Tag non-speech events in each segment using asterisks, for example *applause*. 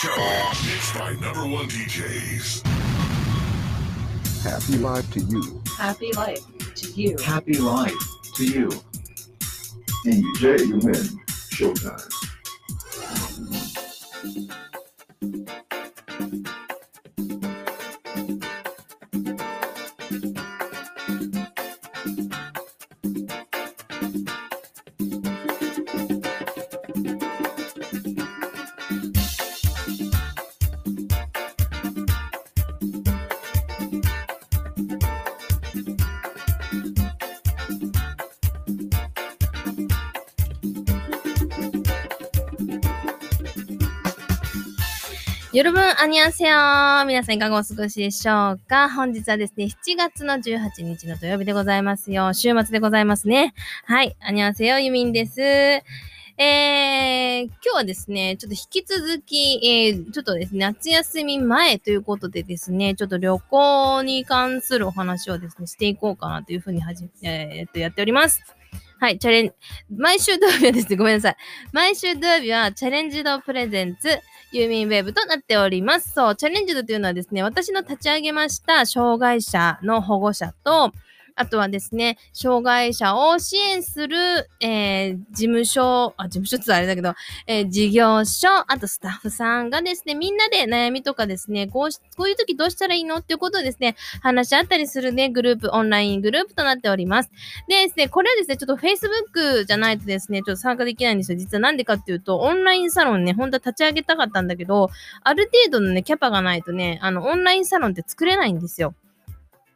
Show. Mixed by number one DJs. Happy life to you. Happy life to you. Happy life to you. And DJ win. Showtime. よろぶん、あにゃんせよ皆さんいかがお過ごしでしょうか?本日はですね、7月の18日の土曜日でございますよ。週末でございますね。はい、あにゃんせよゆみんです。えー、今日はですね、ちょっと引き続き、えー、ちょっとですね、夏休み前ということでですね、ちょっと旅行に関するお話をですね、していこうかなというふうにはじ、えー、っと、やっております。はい、チャレン、毎週土曜日はですね、ごめんなさい。毎週土曜日はチャレンジドプレゼンツ、ユーミンウェーブとなっております。そう、チャレンジドというのはですね、私の立ち上げました障害者の保護者と、あとはですね、障害者を支援する、えー、事務所、あ、事務所ってあれだけど、えー事業所、あとスタッフさんがですね、みんなで悩みとかですね、こうし、こういう時どうしたらいいのっていうことをですね、話し合ったりするね、グループ、オンライングループとなっております。でですね、これはですね、ちょっと Facebook じゃないとですね、ちょっと参加できないんですよ。実はなんでかっていうと、オンラインサロンね、本当は立ち上げたかったんだけど、ある程度のね、キャパがないとね、あの、オンラインサロンって作れないんですよ。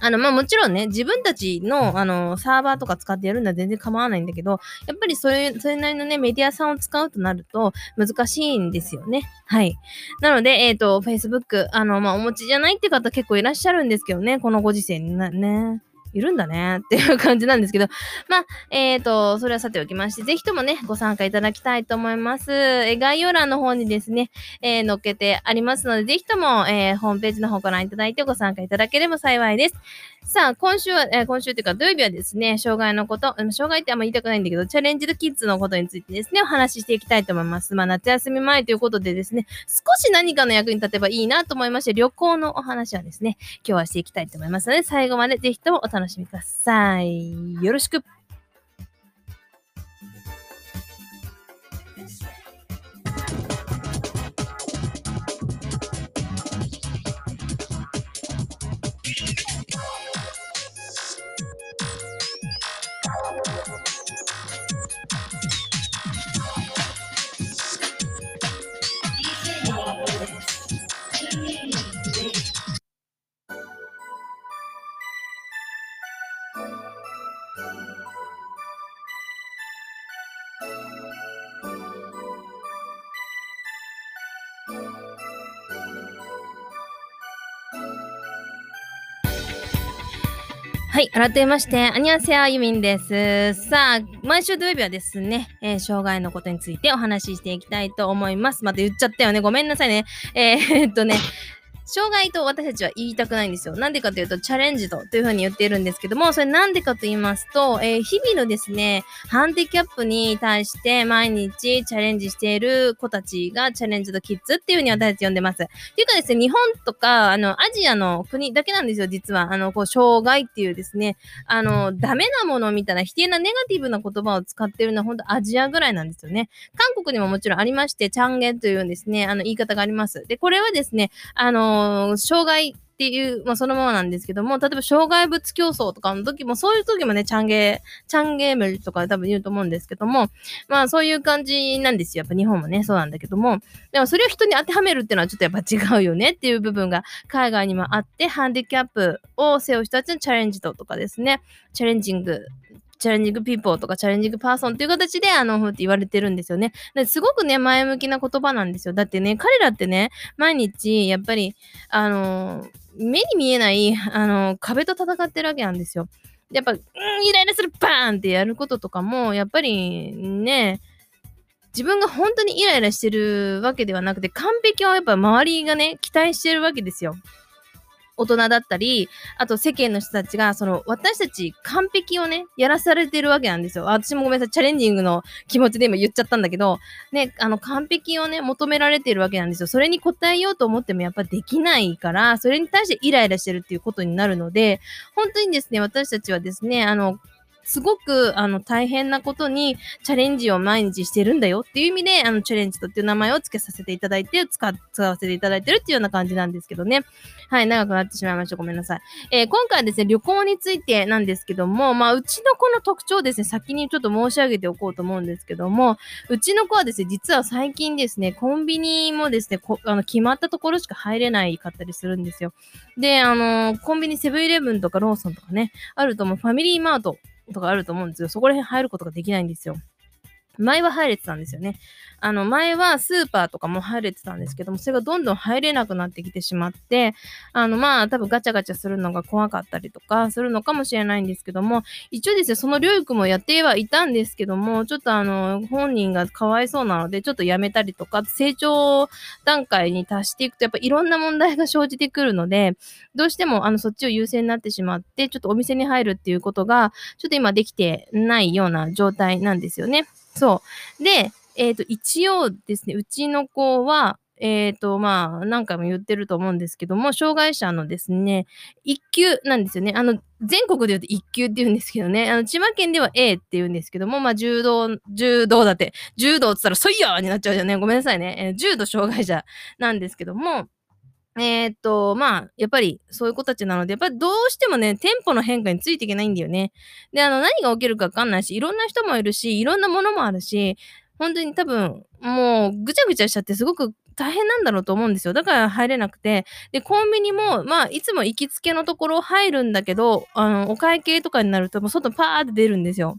あの、まあ、もちろんね、自分たちの、あの、サーバーとか使ってやるのは全然構わないんだけど、やっぱりそれ、それなりのね、メディアさんを使うとなると難しいんですよね。はい。なので、えっ、と、Facebook、あの、まあ、お持ちじゃないって方結構いらっしゃるんですけどね、このご時世になね。いるんだねっていう感じなんですけど、まあ、えっ、と、それはさておきまして、ぜひともね、ご参加いただきたいと思います。え概要欄の方にですね、えー載っけてありますので、ぜひとも、えーホームページの方ご覧いただいてご参加いただければ幸いです。さあ、今週は、えー今週というか土曜日はですね、障害のこと、障害ってあんま言いたくないんだけど、チャレンジドキッズのことについてですね、お話ししていきたいと思います。まあ、夏休み前ということでですね、少し何かの役に立てばいいなと思いまして、旅行のお話はですね、今日はしていきたいと思いますので、最後までぜひともお楽しみしみください。よろしく。い。改めまして、アニアセアユミンです。さあ、毎週土曜日はですね、えー障害のことについてお話ししていきたいと思います。また言っちゃったよね。ごめんなさいね。えーっとね、障害と私たちは言いたくないんですよ。なんでかというと、チャレンジとというふうに言っているんですけども、それなんでかと言いますと、えー日々のですね、ハンディキャップに対して毎日チャレンジしている子たちがチャレンジとキッズっていうふうに私たち呼んでます。っていうかですね、日本とか、あの、アジアの国だけなんですよ、実は。あの、こう、障害っていうですね、あの、ダメなものみたいな否定なネガティブな言葉を使ってるのは本当アジアぐらいなんですよね。韓国にももちろんありまして、チャンゲンというですね、あの、言い方があります。で、これはですね、あの障害っていう、まあ、そのままなんですけども、例えば障害物競争とかの時も、そういう時もね、チャンゲー、チャンゲームとか多分言うと思うんですけども、まあそういう感じなんですよ。やっぱ日本もね、そうなんだけども、でもそれを人に当てはめるっていうのはちょっとやっぱ違うよねっていう部分が海外にもあって、ハンディキャップを背負う人たちのチャレンジととかですね、チャレンジング、チャレンジングピーポーとかチャレンジングパーソンっていう形で、あの、ふって言われてるんですよね。ですごくね、前向きな言葉なんですよ。だってね、彼らってね、毎日、やっぱり、あの目に見えない、あの壁と戦ってるわけなんですよ。やっぱ、うん、イライラするバーンってやることとかも、やっぱりね、自分が本当にイライラしてるわけではなくて、完璧をやっぱ周りがね、期待してるわけですよ。大人だったり、あと世間の人たちが、その、私たち完璧をね、やらされてるわけなんですよ。私もごめんなさい、チャレンジングの気持ちで今言っちゃったんだけど、ね、あの、完璧をね、求められてるわけなんですよ。それに応えようと思ってもやっぱできないから、それに対してイライラしてるっていうことになるので、本当にですね、私たちはですね、あの、すごくあの大変なことにチャレンジを毎日してるんだよっていう意味で、あのチャレンジとっていう名前を付けさせていただいて、使使わせていただいてるっていうような感じなんですけどね。はい、長くなってしまいました。ごめんなさい。えー今回はですね、旅行についてなんですけども、まあ、うちの子の特徴ですね、先にちょっと申し上げておこうと思うんですけども、うちの子はですね、実は最近ですね、コンビニもですね、こあの決まったところしか入れないかったりするんですよ。で、あのーコンビニセブンイレブンとかローソンとかね、あると思う、ファミリーマートとかあると思うんですよ。そこら辺入ることができないんですよ。前は入れてたんですよね。あの、前はスーパーとかも入れてたんですけども、それがどんどん入れなくなってきてしまって、あの、まあ、多分ガチャガチャするのが怖かったりとかするのかもしれないんですけども、一応ですね、その療育もやってはいたんですけども、ちょっとあの、本人がかわいそうなので、ちょっとやめたりとか、成長段階に達していくと、やっぱいろんな問題が生じてくるので、どうしてもあの、そっちを優先になってしまって、ちょっとお店に入るっていうことが、ちょっと今できてないような状態なんですよね。そう。で、えっ、と、一応ですね、うちの子は、えっ、と、まあ、何回も言ってると思うんですけども、障害者のですね、一級なんですよね。あの、全国で言うと一級って言うんですけどね、あの、千葉県では A って言うんですけども、まあ、柔道、柔道だって、柔道って言ったら、そいやーになっちゃうじゃんね。ごめんなさいね。えー重度障害者なんですけども、えーっと、まあ、やっぱりそういう子たちなので、やっぱりどうしてもね、テンポの変化についていけないんだよね。で、あの、何が起きるかわかんないし、いろんな人もいるし、いろんなものもあるし、本当に多分、もう、ぐちゃぐちゃしちゃってすごく大変なんだろうと思うんですよ。だから入れなくて。で、コンビニも、まあ、いつも行きつけのところ入るんだけど、あの、お会計とかになると、もう外パーって出るんですよ。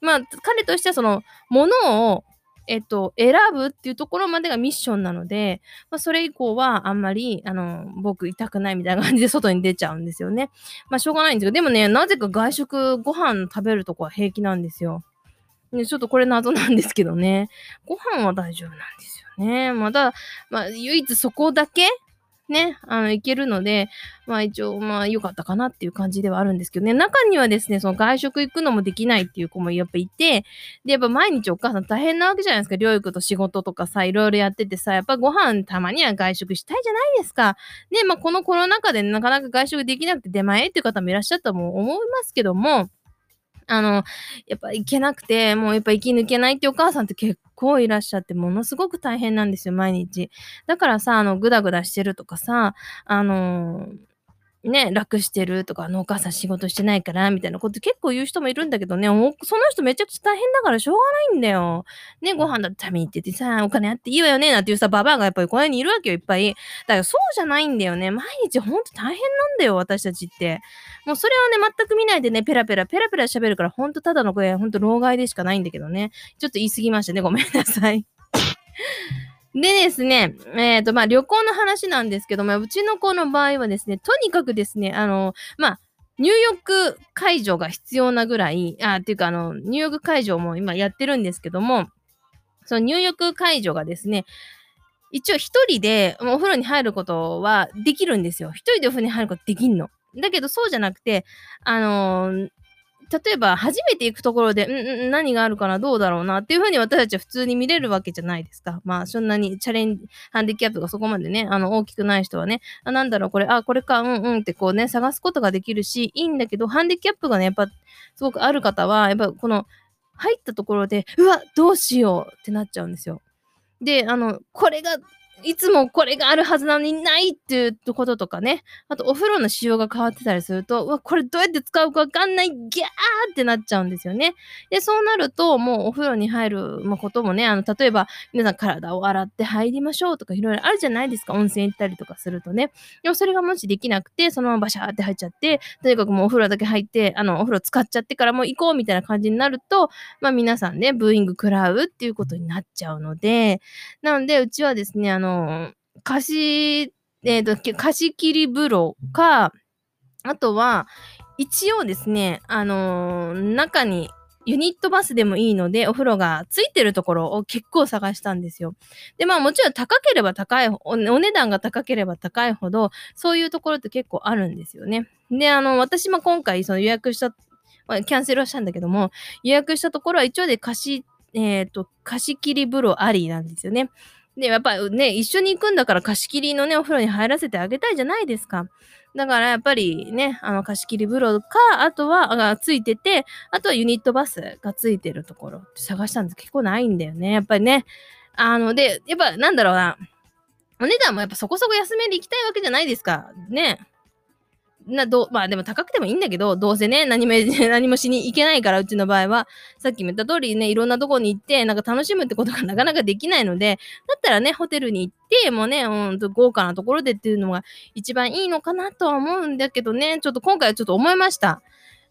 まあ、彼としてはその、ものを、えっと、選ぶっていうところまでがミッションなので、まあ、それ以降はあんまり、あの、僕痛くないみたいな感じで外に出ちゃうんですよね。まあ、しょうがないんですけど、でもね、なぜか外食、ご飯食べるとこは平気なんですよ。ね、ちょっとこれ謎なんですけどね。ご飯は大丈夫なんですよね。まだ、まあ、唯一そこだけね、あの、いけるので、まあ一応、まあ良かったかなっていう感じではあるんですけどね。中にはですね、その外食行くのもできないっていう子もやっぱいて、で、やっぱ毎日お母さん大変なわけじゃないですか。療育と仕事とかさ、いろいろやっててさ、やっぱご飯たまには外食したいじゃないですか。ね、まあこのコロナ禍でなかなか外食できなくて出前っていう方もいらっしゃったと思いますけども、あの、やっぱ行けなくて、もうやっぱ生き抜けないってお母さんって結構いらっしゃって、ものすごく大変なんですよ、毎日。だからさ、あの、ぐだぐだしてるとかさ、あのね、楽してるとか、あのお母さん仕事してないから、みたいなこと結構言う人もいるんだけどね、おその人めちゃくちゃ大変だからしょうがないんだよ。ね、ご飯だって食べに行っててさ、お金あっていいわよね、なんていうさ、ババアがやっぱりこの辺にいるわけよ、いっぱい。だからそうじゃないんだよね。毎日ほんと大変なんだよ、私たちって。もうそれはね、全く見ないでね、ペラペラ、ペラペラ喋るから、ほんとただの声、ほんと老害でしかないんだけどね。ちょっと言い過ぎましたね。ごめんなさい。でですね、えっ、と、まあ、旅行の話なんですけども、うちの子の場合はですね、とにかくですね、あの、まあ、入浴解除が必要なぐらい、あ、っていうか、あの、入浴解除も今やってるんですけども、その入浴解除がですね、一応一人でお風呂に入ることはできるんですよ。一人でお風呂に入ることできんの。だけどそうじゃなくて、あのー例えば初めて行くところで、うんうん、何があるかな、どうだろうなっていうふうに私たちは普通に見れるわけじゃないですか。まあ、そんなにチャレンジ、ハンディキャップがそこまでね、あの、大きくない人はね、あ、なんだろう、これ、あ、これか、うんうんってこうね、探すことができるし、いいんだけど、ハンディキャップがね、やっぱ、すごくある方は、やっぱこの、入ったところで、うわ、どうしようってなっちゃうんですよ。で、あの、これが、いつもこれがあるはずなのにないっていうこととかね。あと、お風呂の仕様が変わってたりすると、うわ、これどうやって使うかわかんない、ギャーってなっちゃうんですよね。で、そうなると、もうお風呂に入るまあこともね、あの、例えば、皆さん体を洗って入りましょうとか、いろいろあるじゃないですか。温泉行ったりとかするとね。でも、それがもしできなくて、そのままバシャーって入っちゃって、とにかくもうお風呂だけ入って、あの、お風呂使っちゃってからもう行こうみたいな感じになると、まあ皆さんね、ブーイング食らうっていうことになっちゃうので、なので、うちはですね、あの、貸し、えっ、と、貸し切り風呂か、あとは、一応ですね、あのー中にユニットバスでもいいので、お風呂がついてるところを結構探したんですよ。で、まあもちろん高ければ高い、おお値段が高ければ高いほど、そういうところって結構あるんですよね。で、あの、私も今回その予約した、まあキャンセルはしたんだけども、予約したところは一応で貸し、えっ、と、貸し切り風呂ありなんですよね。で、やっぱね、一緒に行くんだから貸し切りのね、お風呂に入らせてあげたいじゃないですか。だからやっぱりね、あの貸し切り風呂か、あとは、がついてて、あとはユニットバスがついてるところって探したんです結構ないんだよね。やっぱりね。あの、で、やっぱなんだろうな。お値段もやっぱそこそこ安めで行きたいわけじゃないですか。ね。な、ど、まあでも高くてもいいんだけど、どうせね、何も、*laughs* 何もしに行けないから、うちの場合は、さっきも言った通りね、いろんなとこに行って、なんか楽しむってことが *laughs* なかなかできないので、だったらね、ホテルに行って、もうね、ほんと豪華なところでっていうのが一番いいのかなとは思うんだけどね、ちょっと今回はちょっと思いました。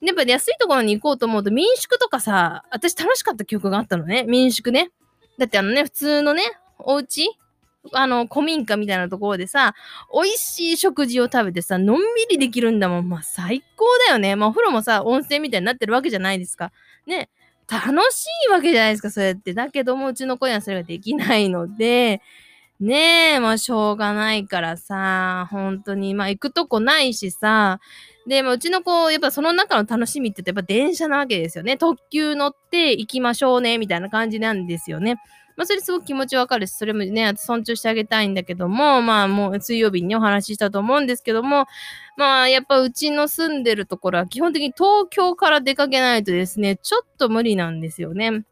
やっぱ安いところに行こうと思うと、民宿とかさ、私楽しかった記憶があったのね、民宿ね。だってあのね、普通のね、お家あの、古民家みたいなところでさ、美味しい食事を食べてさ、のんびりできるんだもん。まあ、最高だよね。まあ、お風呂もさ、温泉みたいになってるわけじゃないですか。ね。楽しいわけじゃないですか、そうやって。だけども、うちの子にはそれができないので、ねえ、まあ、しょうがないからさ、本当に、まあ、行くとこないしさ、で、まあ、うちの子、やっぱその中の楽しみって言うと、やっぱ電車なわけですよね。特急乗って行きましょうね、みたいな感じなんですよね。まあ、それすごく気持ちわかるし、それもね、尊重してあげたいんだけども、まあ、もう水曜日に、お話ししたと思うんですけども、まあ、やっぱうちの住んでるところは基本的に東京から出かけないとですね、ちょっと無理なんですよね。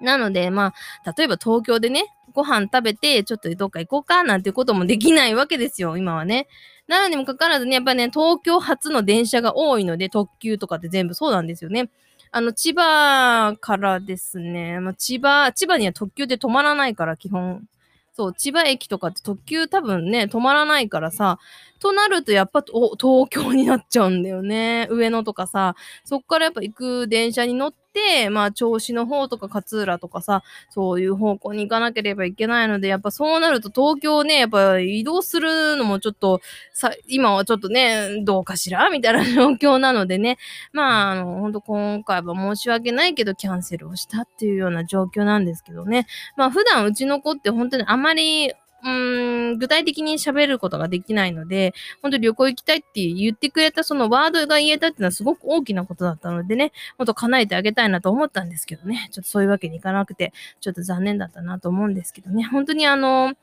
なので、まあ、例えば東京でね、ご飯食べて、ちょっとどっか行こうかなんてこともできないわけですよ、今はね。なのにもかかわらずね、やっぱね、東京発の電車が多いので、特急とかって全部そうなんですよね。あの、千葉からですね、まあ、千葉、千葉には特急で止まらないから、基本。そう、千葉駅とかって特急多分ね、止まらないからさ、となるとやっぱお東京になっちゃうんだよね。上野とかさ、そっからやっぱ行く電車に乗って、まあ銚子の方とか勝浦とかさ、そういう方向に行かなければいけないので、やっぱそうなると東京ね、やっぱ移動するのもちょっと、さ、今はちょっとね、どうかしら？みたいな状況なのでね、まあ、あの、本当今回は申し訳ないけど、キャンセルをしたっていうような状況なんですけどね。まあ、普段うちの子って本当にあまり、うーん、具体的に喋ることができないので、本当に旅行行きたいって言ってくれたそのワードが言えたっていうのはすごく大きなことだったのでね、本当叶えてあげたいなと思ったんですけどね、ちょっとそういうわけにいかなくて、ちょっと残念だったなと思うんですけどね、本当にあの、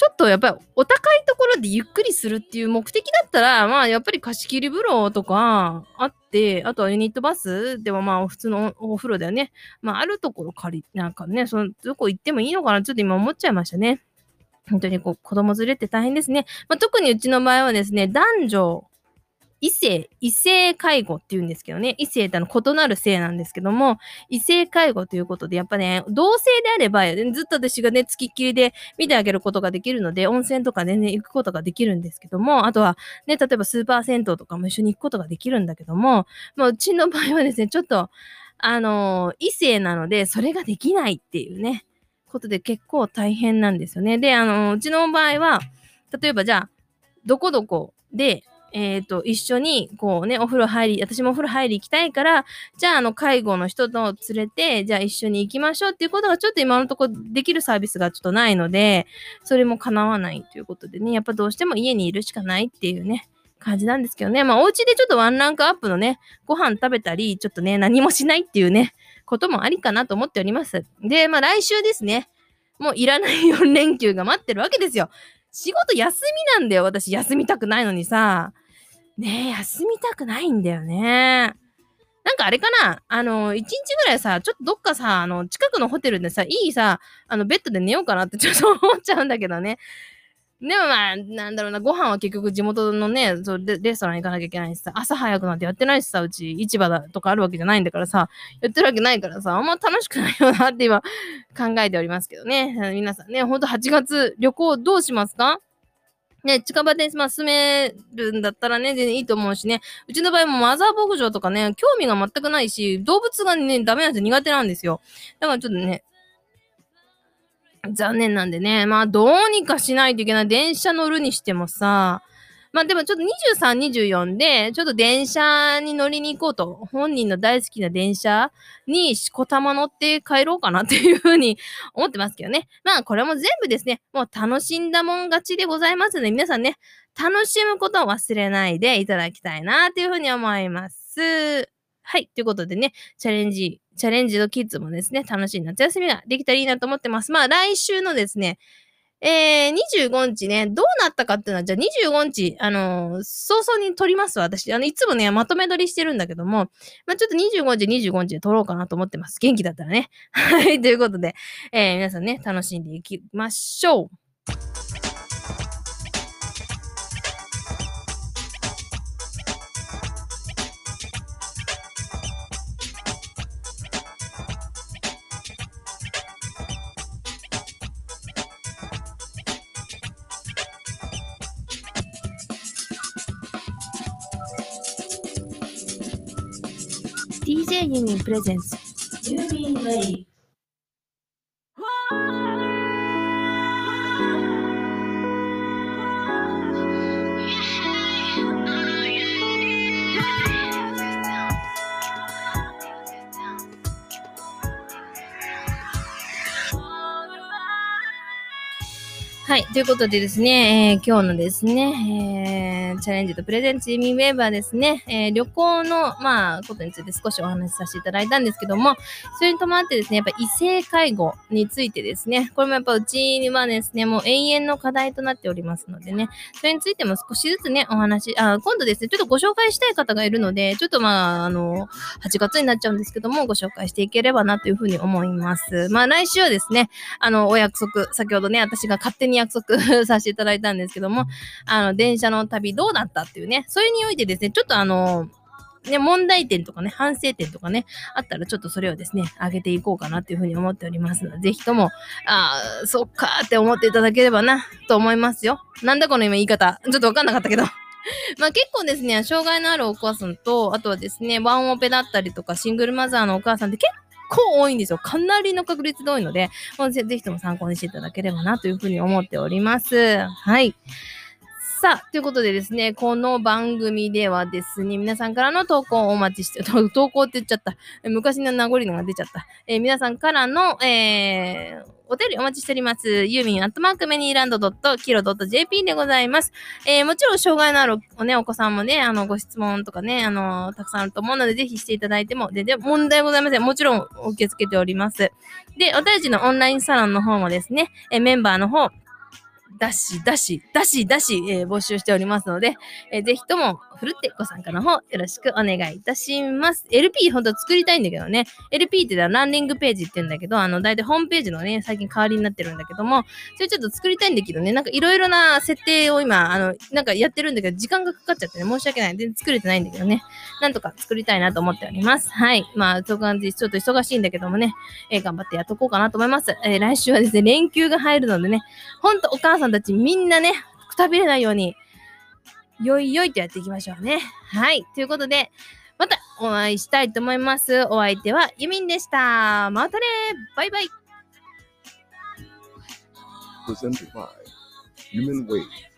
ちょっとやっぱりお高いところでゆっくりするっていう目的だったら、まあやっぱり貸し切り風呂とかあって、あとはユニットバスでもまあ普通のお風呂だよね。まああるところ借り、なんかね、そのどこ行ってもいいのかなちょっと今思っちゃいましたね。本当にこう子供連れって大変ですね。まあ、特にうちの場合はですね、男女、異性、異性介護っていうんですけどね、異性ってあの異なる性なんですけども、異性介護ということで、やっぱね、同性であれば、ずっと私がね、付きっきりで見てあげることができるので、温泉とか全然行くことができるんですけども、あとはね、例えばスーパー銭湯とかも一緒に行くことができるんだけども、まあ、うちの場合はですね、ちょっと、あのー異性なので、それができないっていうね、ことで結構大変なんですよね。で、あのうちの場合は、例えばじゃあ、どこどこで、えっ、と、一緒に、こうね、お風呂入り、私もお風呂入り行きたいから、じゃあ、あの、介護の人と連れて、じゃあ一緒に行きましょうっていうことがちょっと今のところできるサービスがちょっとないので、それも叶わないということでね、やっぱどうしても家にいるしかないっていうね、感じなんですけどね。まあ、お家でちょっとワンランクアップのね、ご飯食べたり、ちょっとね、何もしないっていうね、こともありかなと思っております。で、まあ、来週ですね、もういらない4連休が待ってるわけですよ。仕事休みなんだよ。私休みたくないのにさ。ねえ、休みたくないんだよね。なんかあれかな？あの、一日ぐらいさ、ちょっとどっかさ、あの、近くのホテルでさ、いいさ、あの、ベッドで寝ようかなってちょっと思っちゃうんだけどね。でもまあ、なんだろうな、ご飯は結局地元のね、そうレストラン行かなきゃいけないしさ、朝早くなんてやってないしさ、うち市場だとかあるわけじゃないんだからさ、やってるわけないからさ、あんま楽しくないよなって今考えておりますけどね。皆さんね、ほんと8月旅行どうしますか？ね、近場で、まあ、住めるんだったらね、全然いいと思うしね。うちの場合もマザー牧場とかね、興味が全くないし、動物がね、ダメなんですよ。苦手なんですよ。だからちょっとね、残念なんでね。まあ、どうにかしないといけない。電車乗るにしてもさ、まあでもちょっと23、24で、ちょっと電車に乗りに行こうと、本人の大好きな電車にしこたま乗って帰ろうかなっていうふうに思ってますけどね。まあこれも全部ですね、もう楽しんだもん勝ちでございますので、皆さんね、楽しむことを忘れないでいただきたいなっていうふうに思います。はい。ということでね、チャレンジ、チャレンジのキッズもですね、楽しい夏休みができたらいいなと思ってます。まあ来週のですね、えー、25日ね、どうなったかっていうのは、じゃあ25日、あのー早々に撮ります、私。あの、いつもね、まとめ撮りしてるんだけども、まあちょっと25日、25日で撮ろうかなと思ってます。元気だったらね。はい、ということで、えー、皆さんね、楽しんでいきましょう。DJ ユミンプレゼンツ。Yumin Lady. はい。ということでですね、えー今日のですね、えーチャレンジとプレゼンツユーミンウェーバーですね、えー旅行の、まあ、ことについて少しお話しさせていただいたんですけども、それに伴ってですね、やっぱ異性介護についてですね、これもやっぱうちにはですね、もう永遠の課題となっておりますのでね、それについても少しずつね、お話、あ、今度ですね、ちょっとご紹介したい方がいるので、ちょっとまあ、あの、8月になっちゃうんですけども、ご紹介していければなというふうに思います。まあ、来週はですね、あの、お約束、先ほどね、私が勝手に約束 *laughs* させていただいたんですけども、あの、電車の旅どうだったっていうね、それにおいてですね、ちょっとあの、ね、問題点とかね、反省点とかね、あったらちょっとそれをですね、上げていこうかなっていうふうに思っておりますので、ぜひとも、ああ、そっかーって思っていただければな、と思いますよ。なんだこの今言い方。ちょっとわかんなかったけど。*laughs* まあ結構ですね、障害のあるお母さんと、あとはですね、ワンオペだったりとか、シングルマザーのお母さんって結構多いんですよ。かなりの確率で多いので、もうぜひとも参考にしていただければなというふうに思っております。はい。さあ、ということでですね、この番組ではですね、皆さんからの投稿をお待ちして、*laughs* 投稿って言っちゃった。昔の名残のが出ちゃった。えー皆さんからの、えーお便りお待ちしております。ユーミンアットマークメニーランドドットキロドット JP でございます。えーもちろん障害のあるお,、ね、お子さんもね、あの、ご質問とかね、あの、たくさんあると思うので、ぜひしていただいても、全然問題ございません。もちろん受け付けております。で、私たちのオンラインサロンの方もですね、えーメンバーの方、だし、だし、だし、だし、えー募集しておりますので、えーぜひとも、ふるってご参加の方、よろしくお願いいたします。LP、本当は作りたいんだけどね。LP ってのはランディングページって言うんだけど、あの、だいたいホームページのね、最近代わりになってるんだけども、それちょっと作りたいんだけどね、なんかいろいろな設定を今、あの、なんかやってるんだけど、時間がかかっちゃってね、申し訳ない。全然作れてないんだけどね。なんとか作りたいなと思っております。はい。まあ、そういう感じで、ちょっと忙しいんだけどもね、えー頑張ってやっとこうかなと思います。えー来週はですね、連休が入るのでね、ほんとお母さんたちみんなね、くたびれないように、よいよいとやっていきましょうね。はい。ということで、またお会いしたいと思います。お相手はユミンでした。またねバイバイ Presented by Human Wave.